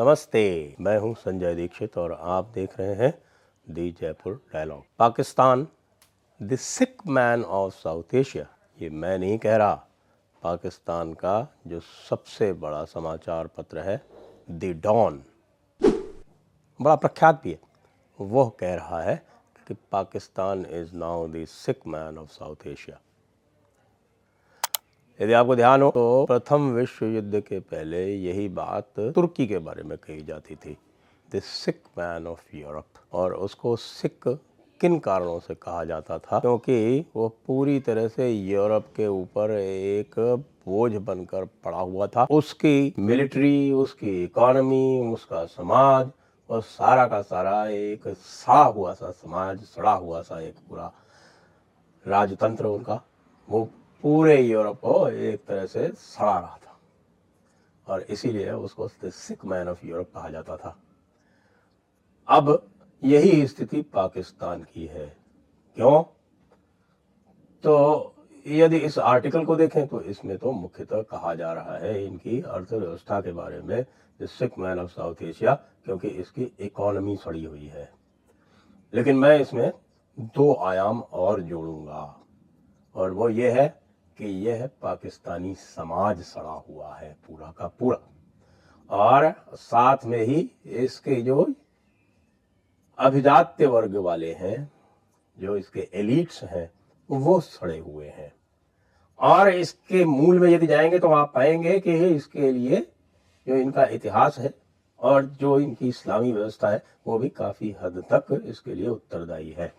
नमस्ते, मैं हूँ संजय दीक्षित और आप देख रहे हैं the Jaipur dialogue. Pakistan, the sick man of South Asia. ये मैं नहीं कह रहा, पाकिस्तान का जो सबसे बड़ा समाचार पत्र है, द डॉन। बड़ा प्रख्यात भी है। वह कह रहा है कि Pakistan is now the sick man of South Asia. यदि आपको ध्यान हो तो प्रथम विश्व युद्ध के पहले यही बात तुर्की के बारे में कही जाती थी। The sick man of Europe और उसको सिक किन कारणों से कहा जाता था? क्योंकि वो पूरी तरह से यूरोप के ऊपर एक बोझ बनकर पड़ा हुआ था। उसकी मिलिट्री, उसकी इकोनॉमी, उसका समाज और सारा का सारा एक सड़ा हुआ सा समाज, सड़ा हुआ सा एक पूरा राजतंत्र उनका, वो पूरे यूरोप को एक तरह से सड़ा रहा था। और इसीलिए उसको सिक मैन ऑफ़ यूरोप कहा जाता था। अब यही स्थिति पाकिस्तान की है। क्यों? तो यदि इस आर्टिकल को देखें तो इसमें तो मुख्यतः कहा जा रहा है इनकी अर्थव्यवस्था के बारे में sick man of South Asia क्योंकि इसकी इकोनॉमी सड़ी हुई है। लेकिन मैं इसमें दो आयाम और जोड़ूँगा। और वो ये है कि यह पाकिस्तानी समाज सड़ा हुआ है पूरा का पूरा। और साथ में ही इसके जो अभिजात्य वर्ग वाले हैं, जो इसके एलिट्स हैं, वो सड़े हुए हैं। और इसके मूल में यदि जाएँगे तो आप पाएँगे कि इसके लिए जो इनका इतिहास है और जो इनकी इस्लामी व्यवस्था है, वो भी काफ़ी हद तक इसके लिए उत्तरदायी है।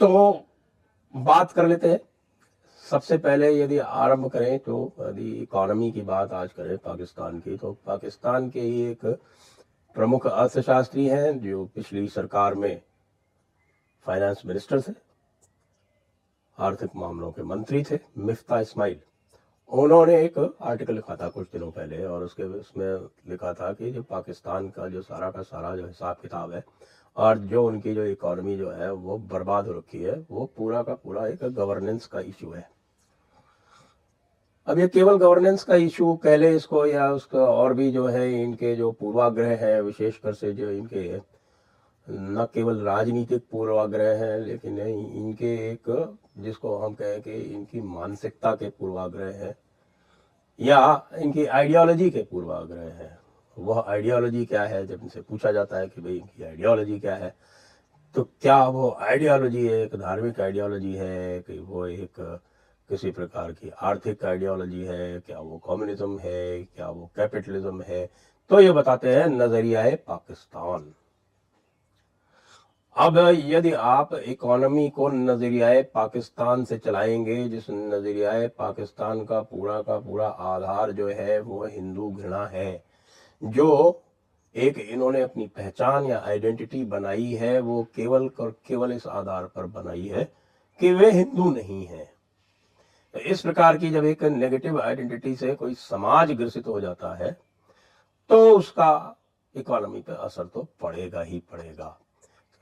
तो बात कर लेते हैं। सबसे पहले यदि आरंभ करें तो यदि इकोनॉमी की बात आज करें पाकिस्तान की तो पाकिस्तान के ही एक प्रमुख अर्थशास्त्री हैं जो पिछली सरकार में फाइनेंस मिनिस्टर थे आर्थिक मामलों के मंत्री थे, मिफ्ता इस्माइल। उन्होंने एक आर्टिकल लिखा था कुछ दिनों पहले और उसके उसमें लिखा था कि जो पाकिस्तान का जो सारा का सारा जो हिसाब किताब है और जो उनकी जो इकोनॉमी जो है वो बर्बाद हो रखी है, वो पूरा का पूरा एक गवर्नेंस का इशू है। अब ये केवल गवर्नेंस का इशू कह ले इसको या उसका और भी जो है, इनके जो पूर्वाग्रह है, विशेषकर से जो इनके न केवल राजनीतिक पूर्वाग्रह है, लेकिन इनके एक, जिसको हम कहें कि इनकी मानसिकता के पूर्वाग्रह है, या इनकी आइडियोलॉजी के पूर्वाग्रह है। वह आइडियोलॉजी क्या है, जब इनसे पूछा जाता है कि भाई इनकी आइडियोलॉजी क्या है तो क्या वो आइडियोलॉजी एक धार्मिक आइडियोलॉजी है, कि वो एक किसी प्रकार की आर्थिक आइडियोलॉजी है, क्या वो कम्युनिज्म है, क्या वो कैपिटलिज्म है तो ये बताते हैं नज़रिया है पाकिस्तान। अब यदि आप इकोनॉमी को नज़रिया पाकिस्तान से चलाएँगे, जिस नज़रिया पाकिस्तान का पूरा का पूरा आधार जो है वो हिंदू घृणा है, जो एक इन्होंने अपनी पहचान या आइडेंटिटी बनाई है, वो केवल केवल इस आधार पर बनाई है कि वे हिंदू नहीं है। तो इस प्रकार की जब एक नेगेटिव आइडेंटिटी से कोई समाज ग्रसित हो जाता है तो उसका इकोनॉमी पर असर तो पड़ेगा ही पड़ेगा।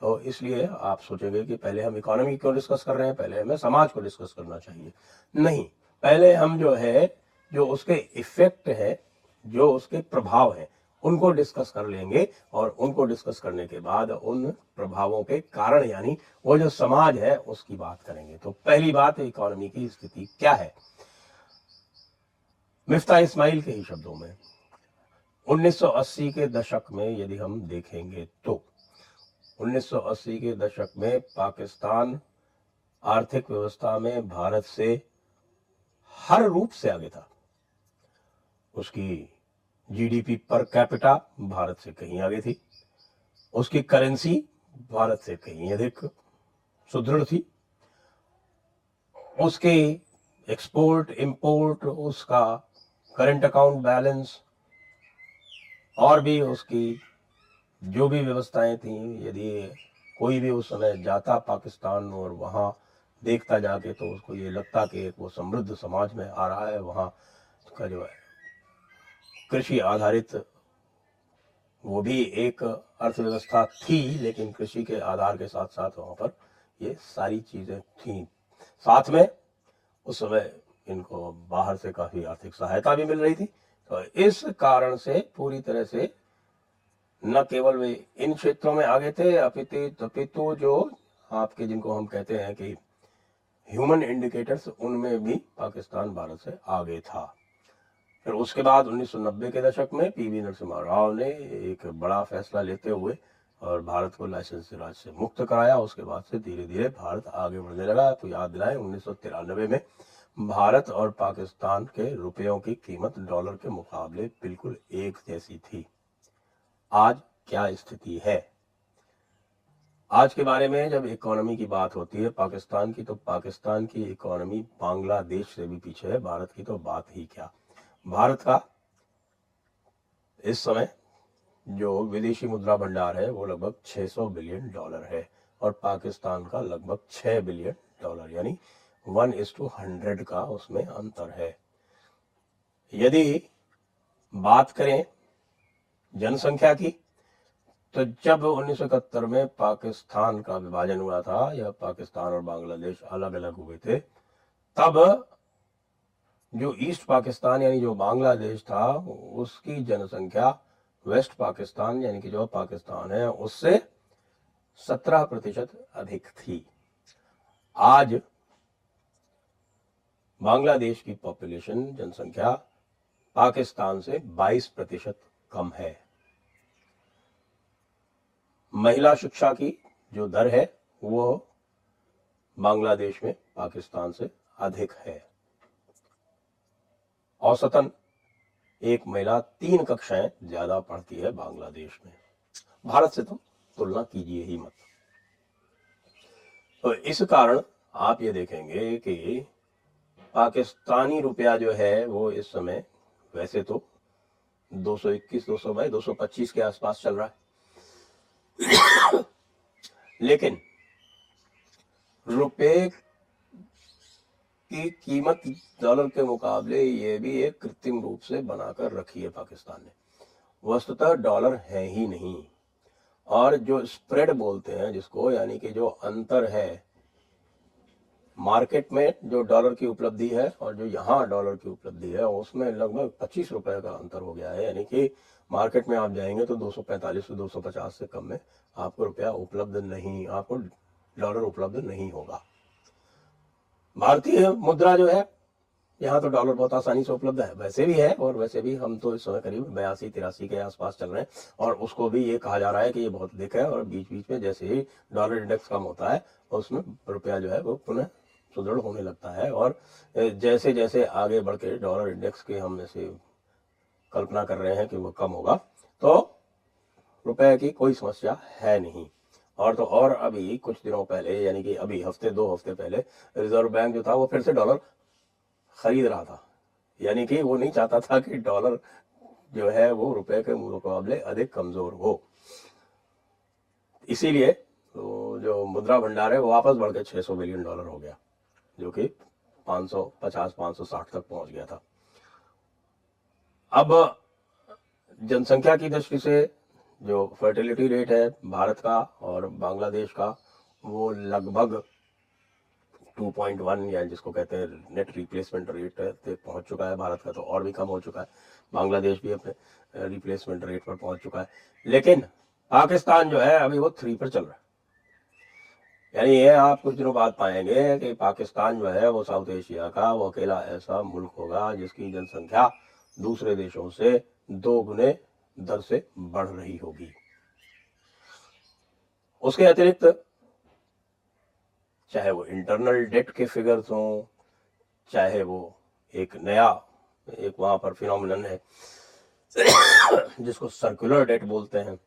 तो इसलिए आप सोचेंगे कि पहले हम इकोनॉमी क्यों डिस्कस कर रहे हैं? पहले हमें समाज को डिस्कस करना चाहिए। नहीं, पहले हम जो है, जो उसके इफ़ेक्ट है, जो उसके प्रभाव है उनको डिस्कस कर लेंगे और उनको डिस्कस करने के बाद उन प्रभावों के कारण, यानी वो जो समाज है, उसकी बात करेंगे। तो पहली बात इकोनॉमी की स्थिति क्या है? मिफ्ता इस्माइल के ही शब्दों में। 1980 के दशक में यदि हम देखेंगे तो 1980 के दशक में पाकिस्तान आर्थिक व्यवस्था में भारत से हर रूप से आगे था। उसकी जीडीपी पर कैपिटा भारत से कहीं आगे थी। उसकी करेंसी भारत से कहीं अधिक सुदृढ़ थी। उसके एक्सपोर्ट इंपोर्ट उसका करंट अकाउंट बैलेंस और भी उसकी जो भी व्यवस्थाएँ थी, यदि कोई भी उस समय जाता पाकिस्तान और वहाँ देखता जाके तो उसको ये लगता कि वो समृद्ध समाज में आ रहा है, वहाँ का जो है कृषि आधारित, वो भी एक अर्थव्यवस्था थी, लेकिन कृषि के आधार के साथ साथ वहाँ पर ये सारी चीज़ें थी। साथ में, उस समय इनको बाहर से काफ़ी आर्थिक सहायता भी मिल रही थी। तो इस कारण से पूरी तरह से न केवल वे इन क्षेत्रों में आगे थे, अपितु अपितु जो आपके जिनको हम कहते हैं कि ह्यूमन इंडिकेटर्स उनमें भी पाकिस्तान, भारत से आगे था। फिर उसके बाद 1990 के दशक में पीवी नरसिम्हा राव ने एक बड़ा फैसला लेते हुए और भारत को लाइसेंस राज से मुक्त कराया। उसके बाद से धीरे धीरे भारत आगे बढ़ने लगा। तो याद दिलाएँ, उन्नीस सौ तिरानबे में भारत और पाकिस्तान के रुपयों की कीमत डॉलर के मुकाबले बिल्कुल एक जैसी थी। आज क्या स्थिति है? आज के बारे में जब इकोनॉमी की बात होती है, पाकिस्तान की तो पाकिस्तान की इकोनॉमी बांग्लादेश से भी पीछे है। भारत की तो बात ही क्या? भारत का इस समय जो विदेशी मुद्रा भंडार है, वो लगभग 600 बिलियन डॉलर है और पाकिस्तान का लगभग 6 बिलियन डॉलर, यानी वन इज़ टू हंड्रेड का उसमें अंतर है। यदि बात करें जनसंख्या की तो जब उन्नीस सौ इकहत्तर में पाकिस्तान का विभाजन हुआ था या पाकिस्तान और बांग्लादेश अलग अलग हुए थे, तब जो ईस्ट पाकिस्तान यानी जो बांग्लादेश था, उसकी जनसंख्या वेस्ट पाकिस्तान यानी कि जो पाकिस्तान है, उससे सत्रह प्रतिशत अधिक थी। आज बांग्लादेश की पॉपुलेशन जनसंख्या पाकिस्तान से 22 प्रतिशत कम है। महिला शिक्षा की जो दर है, वो बांग्लादेश में पाकिस्तान से अधिक है। औसतन एक महिला तीन कक्षाएँ ज़्यादा पढ़ती है बांग्लादेश में। भारत से तो तुलना कीजिए ही मत। तो इस कारण आप ये देखेंगे कि पाकिस्तानी रुपया जो है वो इस समय वैसे तो 221 200 बाई 225 के आसपास चल रहा है। लेकिन रुपए की कीमत डॉलर के मुकाबले ये भी एक कृत्रिम रूप से बनाकर रखी है पाकिस्तान ने। वस्तुतः डॉलर है ही नहीं। और जो स्प्रेड बोलते हैं, जिसको यानी कि जो अंतर है, मार्केट में जो डॉलर की उपलब्धि है और जो यहाँ डॉलर की उपलब्धि है, उसमें लगभग पच्चीस रुपए का अंतर हो गया है। यानी कि मार्केट में आप जाएँगे तो 245 से 250 से कम में आपको रुपया उपलब्ध नहीं, आपको डॉलर उपलब्ध नहीं होगा। भारतीय मुद्रा जो है, यहाँ तो डॉलर बहुत आसानी से उपलब्ध है। वैसे भी है और वैसे भी हम तो इस समय करीब बयासी, तिरासी के आसपास चल रहे हैं और उसको भी ये कहा जा रहा है कि ये बहुत अधिक है और बीच बीच में जैसे ही डॉलर इंडेक्स कम होता है, उसमें रुपया जो है वो पुनः सुदृढ़ होने लगता है और जैसे जैसे आगे बढ़ के डॉलर इंडेक्स के हम ऐसे कल्पना कर रहे हैं कि वो कम होगा तो रुपए की कोई समस्या है नहीं। और तो और अभी कुछ दिनों पहले, यानी कि अभी हफ़्ते, दो हफ़्ते पहले, रिज़र्व बैंक जो था वो फिर से डॉलर खरीद रहा था। यानी कि वो नहीं चाहता था कि डॉलर जो है वो रुपए के मुकाबले अधिक कमज़ोर हो। इसीलिए तो जो मुद्रा भंडार है वो वापस बढ़ के 600 बिलियन डॉलर हो गया, जो कि 550 560 तक पहुँच गया था। अब जनसंख्या की दृष्टि से जो फर्टिलिटी रेट है भारत का और बांग्लादेश का, वो लगभग 2.1 या जिसको कहते हैं नेट रिप्लेसमेंट रेट पे पहुँच चुका है भारत का तो और भी कम हो चुका है। बांग्लादेश भी अपने रिप्लेसमेंट रेट पर पहुँच चुका है। लेकिन पाकिस्तान जो है, अभी वो थ्री पर चल रहा है। यानी ये आप कुछ दिनों बाद पाएँगे कि पाकिस्तान जो है, वो साउथ एशिया का, वो अकेला ऐसा मुल्क होगा जिसकी जनसंख्या दूसरे देशों से दो गुने दर से बढ़ रही होगी। उसके अतिरिक्त, चाहे वो इंटरनल डेट के फिगर्स हों, चाहे वो एक नया, एक वहाँ पर फिनोमिनन है, जिसको सर्कुलर डेट बोलते हैं।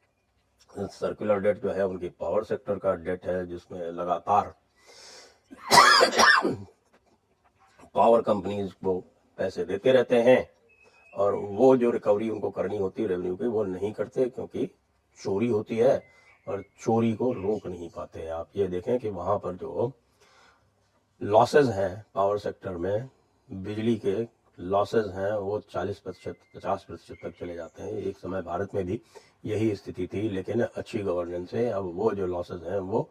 सर्कुलर डेट जो है, उनकी पावर सेक्टर का डेट है, जिसमें लगातार पावर कंपनीज़ को पैसे देते रहते हैं। और वो जो रिकवरी उनको करनी होती है रेवेन्यू की वो नहीं करते क्योंकि चोरी होती है और चोरी को रोक नहीं पाते आप ये देखें कि वहाँ पर जो लॉसेज हैं पावर सेक्टर में, बिजली के लॉसेज हैं, वो 40 प्रतिशत, पचास प्रतिशत तक चले जाते हैं। एक समय भारत में भी यही स्थिति थी, लेकिन अच्छी गवर्नेंस से अब वो जो लॉसेज हैं, वो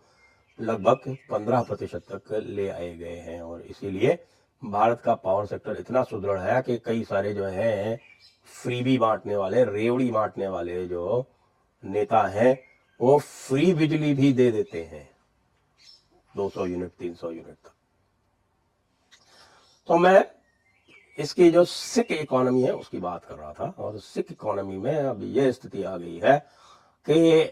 लगभग 15 प्रतिशत तक ले आए गए हैं और इसीलिए भारत का पावर सेक्टर इतना सुदृढ़ है कि कई सारे जो हैं फ्रीबी बांटने वाले, रेवड़ी बांटने वाले जो नेता हैं, वो फ्री बिजली भी दे देते हैं। 200 यूनिट 300 यूनिट तक। तो मैं इसकी जो सिख इकोनॉमी है, उसकी बात कर रहा था, और सिख इकोनॉमी में अब ये स्थिति आ गई है कि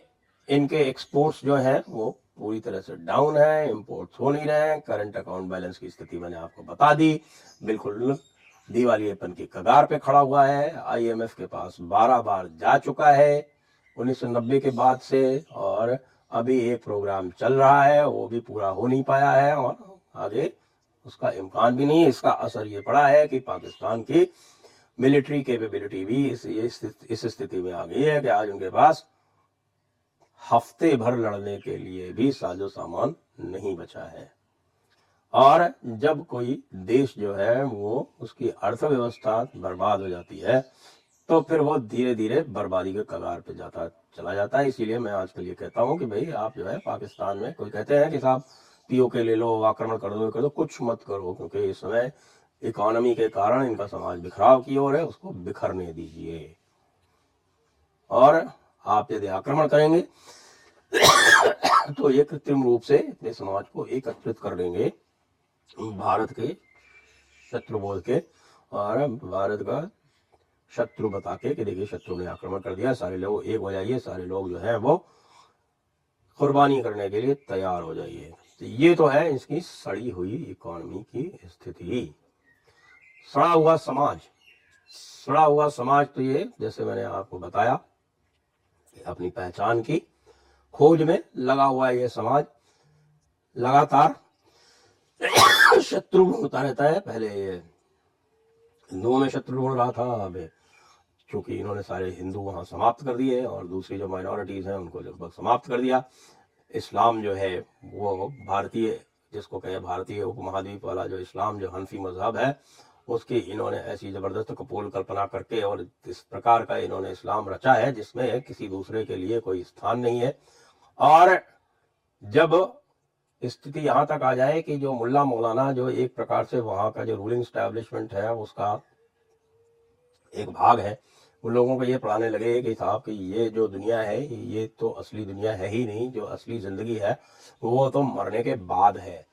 इनके एक्सपोर्ट्स जो हैं, वो पूरी तरह से डाउन है इम्पोर्ट हो नहीं रहे हैं। करंट अकाउंट बैलेंस की स्थिति मैंने आपको बता दी। बिल्कुल दिवालियेपन की कगार पे खड़ा हुआ है। आईएमएफ के पास 12 बार जा चुका है 1990 के बाद से और अभी एक प्रोग्राम चल रहा है, वो भी पूरा हो नहीं पाया है और आगे उसका इम्कान भी नहीं इसका असर ये पड़ा है कि पाकिस्तान की मिलिट्री कैपेबिलिटी भी इस इस स्थिति में आ गई है कि आज उनके पास हफ़्ते भर लड़ने के लिए भी साजो सामान नहीं बचा है। और जब कोई देश जो है, वो उसकी अर्थव्यवस्था बर्बाद हो जाती है तो फिर वो धीरे धीरे बर्बादी के कगार पे जाता, चला जाता है। इसीलिए मैं आजकल ये कहता हूँ कि भाई, आप जो है, पाकिस्तान में कोई कहते हैं कि साहब, पीओ के ले लो, आक्रमण कर दो कर दो, कुछ मत करो, क्योंकि इस समय इकोनॉमी के कारण इनका समाज बिखराव की ओर है, उसको बिखरने दीजिए। और आप यदि आक्रमण करेंगे तो ये कृत्रिम रूप से अपने समाज को एकत्रित कर देंगे भारत के शत्रु बोल के। और भारत का शत्रु बता के कि देखिए शत्रु ने आक्रमण कर दिया, सारे लोग एक हो जाइए, सारे लोग जो है वो कुर्बानी करने के लिए तैयार हो जाइए। तो ये तो है इसकी सड़ी हुई इकोनॉमी की स्थिति। सड़ा हुआ समाज, सड़ा हुआ समाज तो ये, जैसे मैंने आपको बताया अपनी पहचान की। खोज में लगा हुआ है ये समाज। लगातार शत्रु होता रहता है। पहले ये हिंदुओं में शत्रु रहा था, अब चूँकि इन्होंने सारे हिंदू वहाँ समाप्त कर दिए और दूसरी जो माइनॉरिटीज हैं, उनको लगभग समाप्त कर दिया। इस्लाम जो है, वो भारतीय, जिसको कहे भारतीय उपमहाद्वीप वाला जो इस्लाम जो हनफी मज़हब है उसकी इन्होंने ऐसी ज़बरदस्त कपूल कल्पना करके और इस प्रकार का इन्होंने इस्लाम रचा है, जिसमें किसी दूसरे के लिए कोई स्थान नहीं है। और जब स्थिति यहाँ तक आ जाए कि जो मुल्ला मौलाना जो एक प्रकार से वहाँ का जो रूलिंग स्टैब्लिशमेंट है, उसका एक भाग है, उन लोगों को ये पढ़ाने लगे कि साहब कि ये जो दुनिया है, ये तो असली दुनिया है ही नहीं, जो असली ज़िंदगी है, वो तो मरने के बाद है।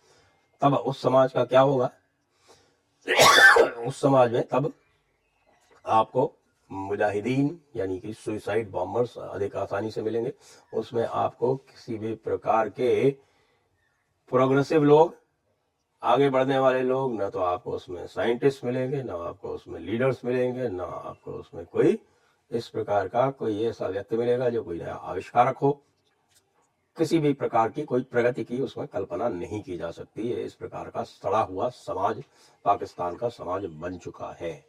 तब उस समाज का क्या होगा? उस समाज में तब आपको मुजाहिदीन, यानी कि सुइसाइड बॉम्बर्स अधिक आसानी से मिलेंगे। उसमें आपको किसी भी प्रकार के प्रोग्रेसिव लोग, आगे बढ़ने वाले लोग, ना तो आपको उसमें साइंटिस्ट मिलेंगे, ना आपको उसमें लीडर्स मिलेंगे, ना आपको उसमें कोई इस प्रकार का कोई ऐसा व्यक्ति मिलेगा जो कोई नया आविष्कारक हो। किसी भी प्रकार की कोई प्रगति की उसमें कल्पना नहीं की जा सकती। है इस प्रकार का सड़ा हुआ समाज, पाकिस्तान का समाज बन चुका है।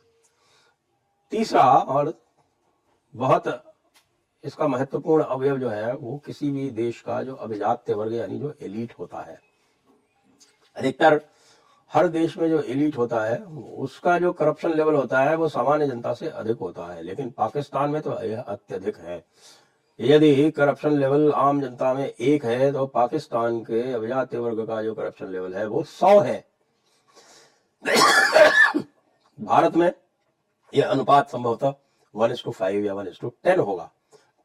तीसरा और बहुत इसका महत्वपूर्ण अवयव जो है, वो किसी भी देश का जो अभिजात्य वर्ग यानी जो एलिट होता है। अधिकतर हर देश में जो एलिट होता है, उसका जो करप्शन लेवल होता है, वो सामान्य जनता से अधिक होता है। लेकिन पाकिस्तान में तो यह अत्यधिक है। यदि करप्शन लेवल आम जनता में एक है तो पाकिस्तान के अभिजात वर्ग का जो करप्शन लेवल है, वो सौ है। भारत में यह अनुपात संभवतः वन इस टू फाइव या वन इस टू टेन होगा।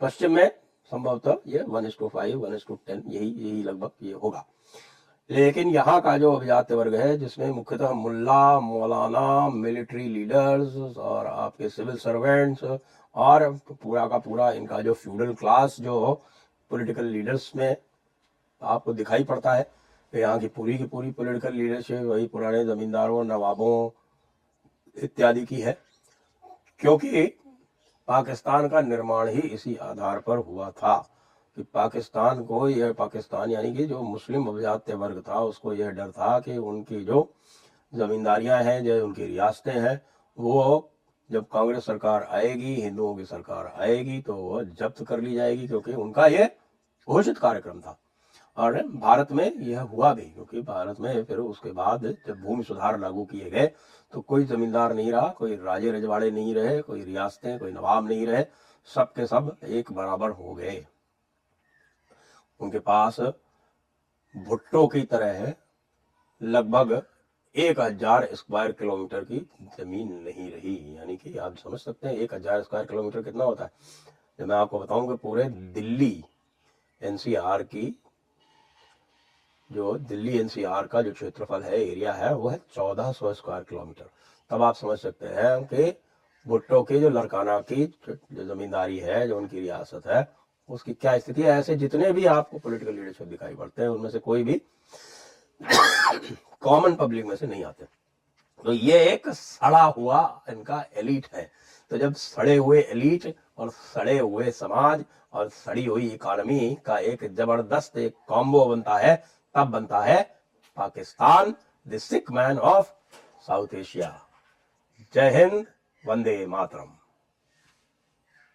पश्चिम में संभवतः यह one is to five one is to ten यही यही लगभग ये होगा। लेकिन यहाँ का जो अभिजात वर्ग है, जिसमें मुख्यतः मुल्ला, मौलाना, मिलिट्री लीडर्स और आपके सिविल सर्वेंट्स और पूरा का पूरा इनका जो फ्यूडल क्लास, जो पॉलिटिकल लीडर्स में आपको दिखाई पड़ता है तो यहाँ की पूरी की पूरी पॉलिटिकल लीडरशिप, वही पुराने जमींदारों, नवाबों इत्यादि की है। क्योंकि पाकिस्तान का निर्माण ही इसी आधार पर हुआ था। कि पाकिस्तान को यह पाकिस्तान यानी कि जो मुस्लिम अभिजात्य वर्ग था, उसको यह डर था कि उनकी जो जमींदारियाँ हैं, जो उनकी रियासतें हैं, वो जब कांग्रेस सरकार आएगी, हिंदुओं की सरकार आएगी तो वह जब्त कर ली जाएगी, क्योंकि उनका यह घोषित कार्यक्रम था। और भारत में यह हुआ भी, क्योंकि भारत में फिर उसके बाद जब भूमि सुधार लागू किए गए तो कोई जमींदार नहीं रहा, कोई राजे रजवाड़े नहीं रहे, कोई रियासतें, कोई नवाब नहीं रहे सब के सब एक बराबर हो गए। उनके पास भुट्टो की तरह है। लगभग एक हज़ार स्क्वायर किलोमीटर की ज़मीन नहीं रही, यानी कि आप समझ सकते हैं एक हज़ार स्क्वायर किलोमीटर कितना होता है। जब मैं आपको बताऊँ कि पूरे दिल्ली एनसीआर की, जो दिल्ली एनसीआर का जो क्षेत्रफल है एरिया है, वो है चौदह सौ स्क्वायर किलोमीटर तब आप समझ सकते हैं कि भुट्टो की जो लड़काना की जो जमींदारी है, जो उनकी रियासत है उसकी क्या स्थिति है? ऐसे जितने भी आपको पॉलिटिकल लीडरशिप दिखाई पड़ते हैं, उनमें से कोई भी कॉमन पब्लिक में से नहीं आते। तो ये एक सड़ा हुआ इनका एलिट है। तो जब सड़े हुए एलिट और सड़े हुए समाज और सड़ी हुई इकोनॉमी का एक ज़बरदस्त एक कॉम्बो बनता है, तब बनता है Pakistan the sick man of South Asia जय हिंद, वंदे मातरम।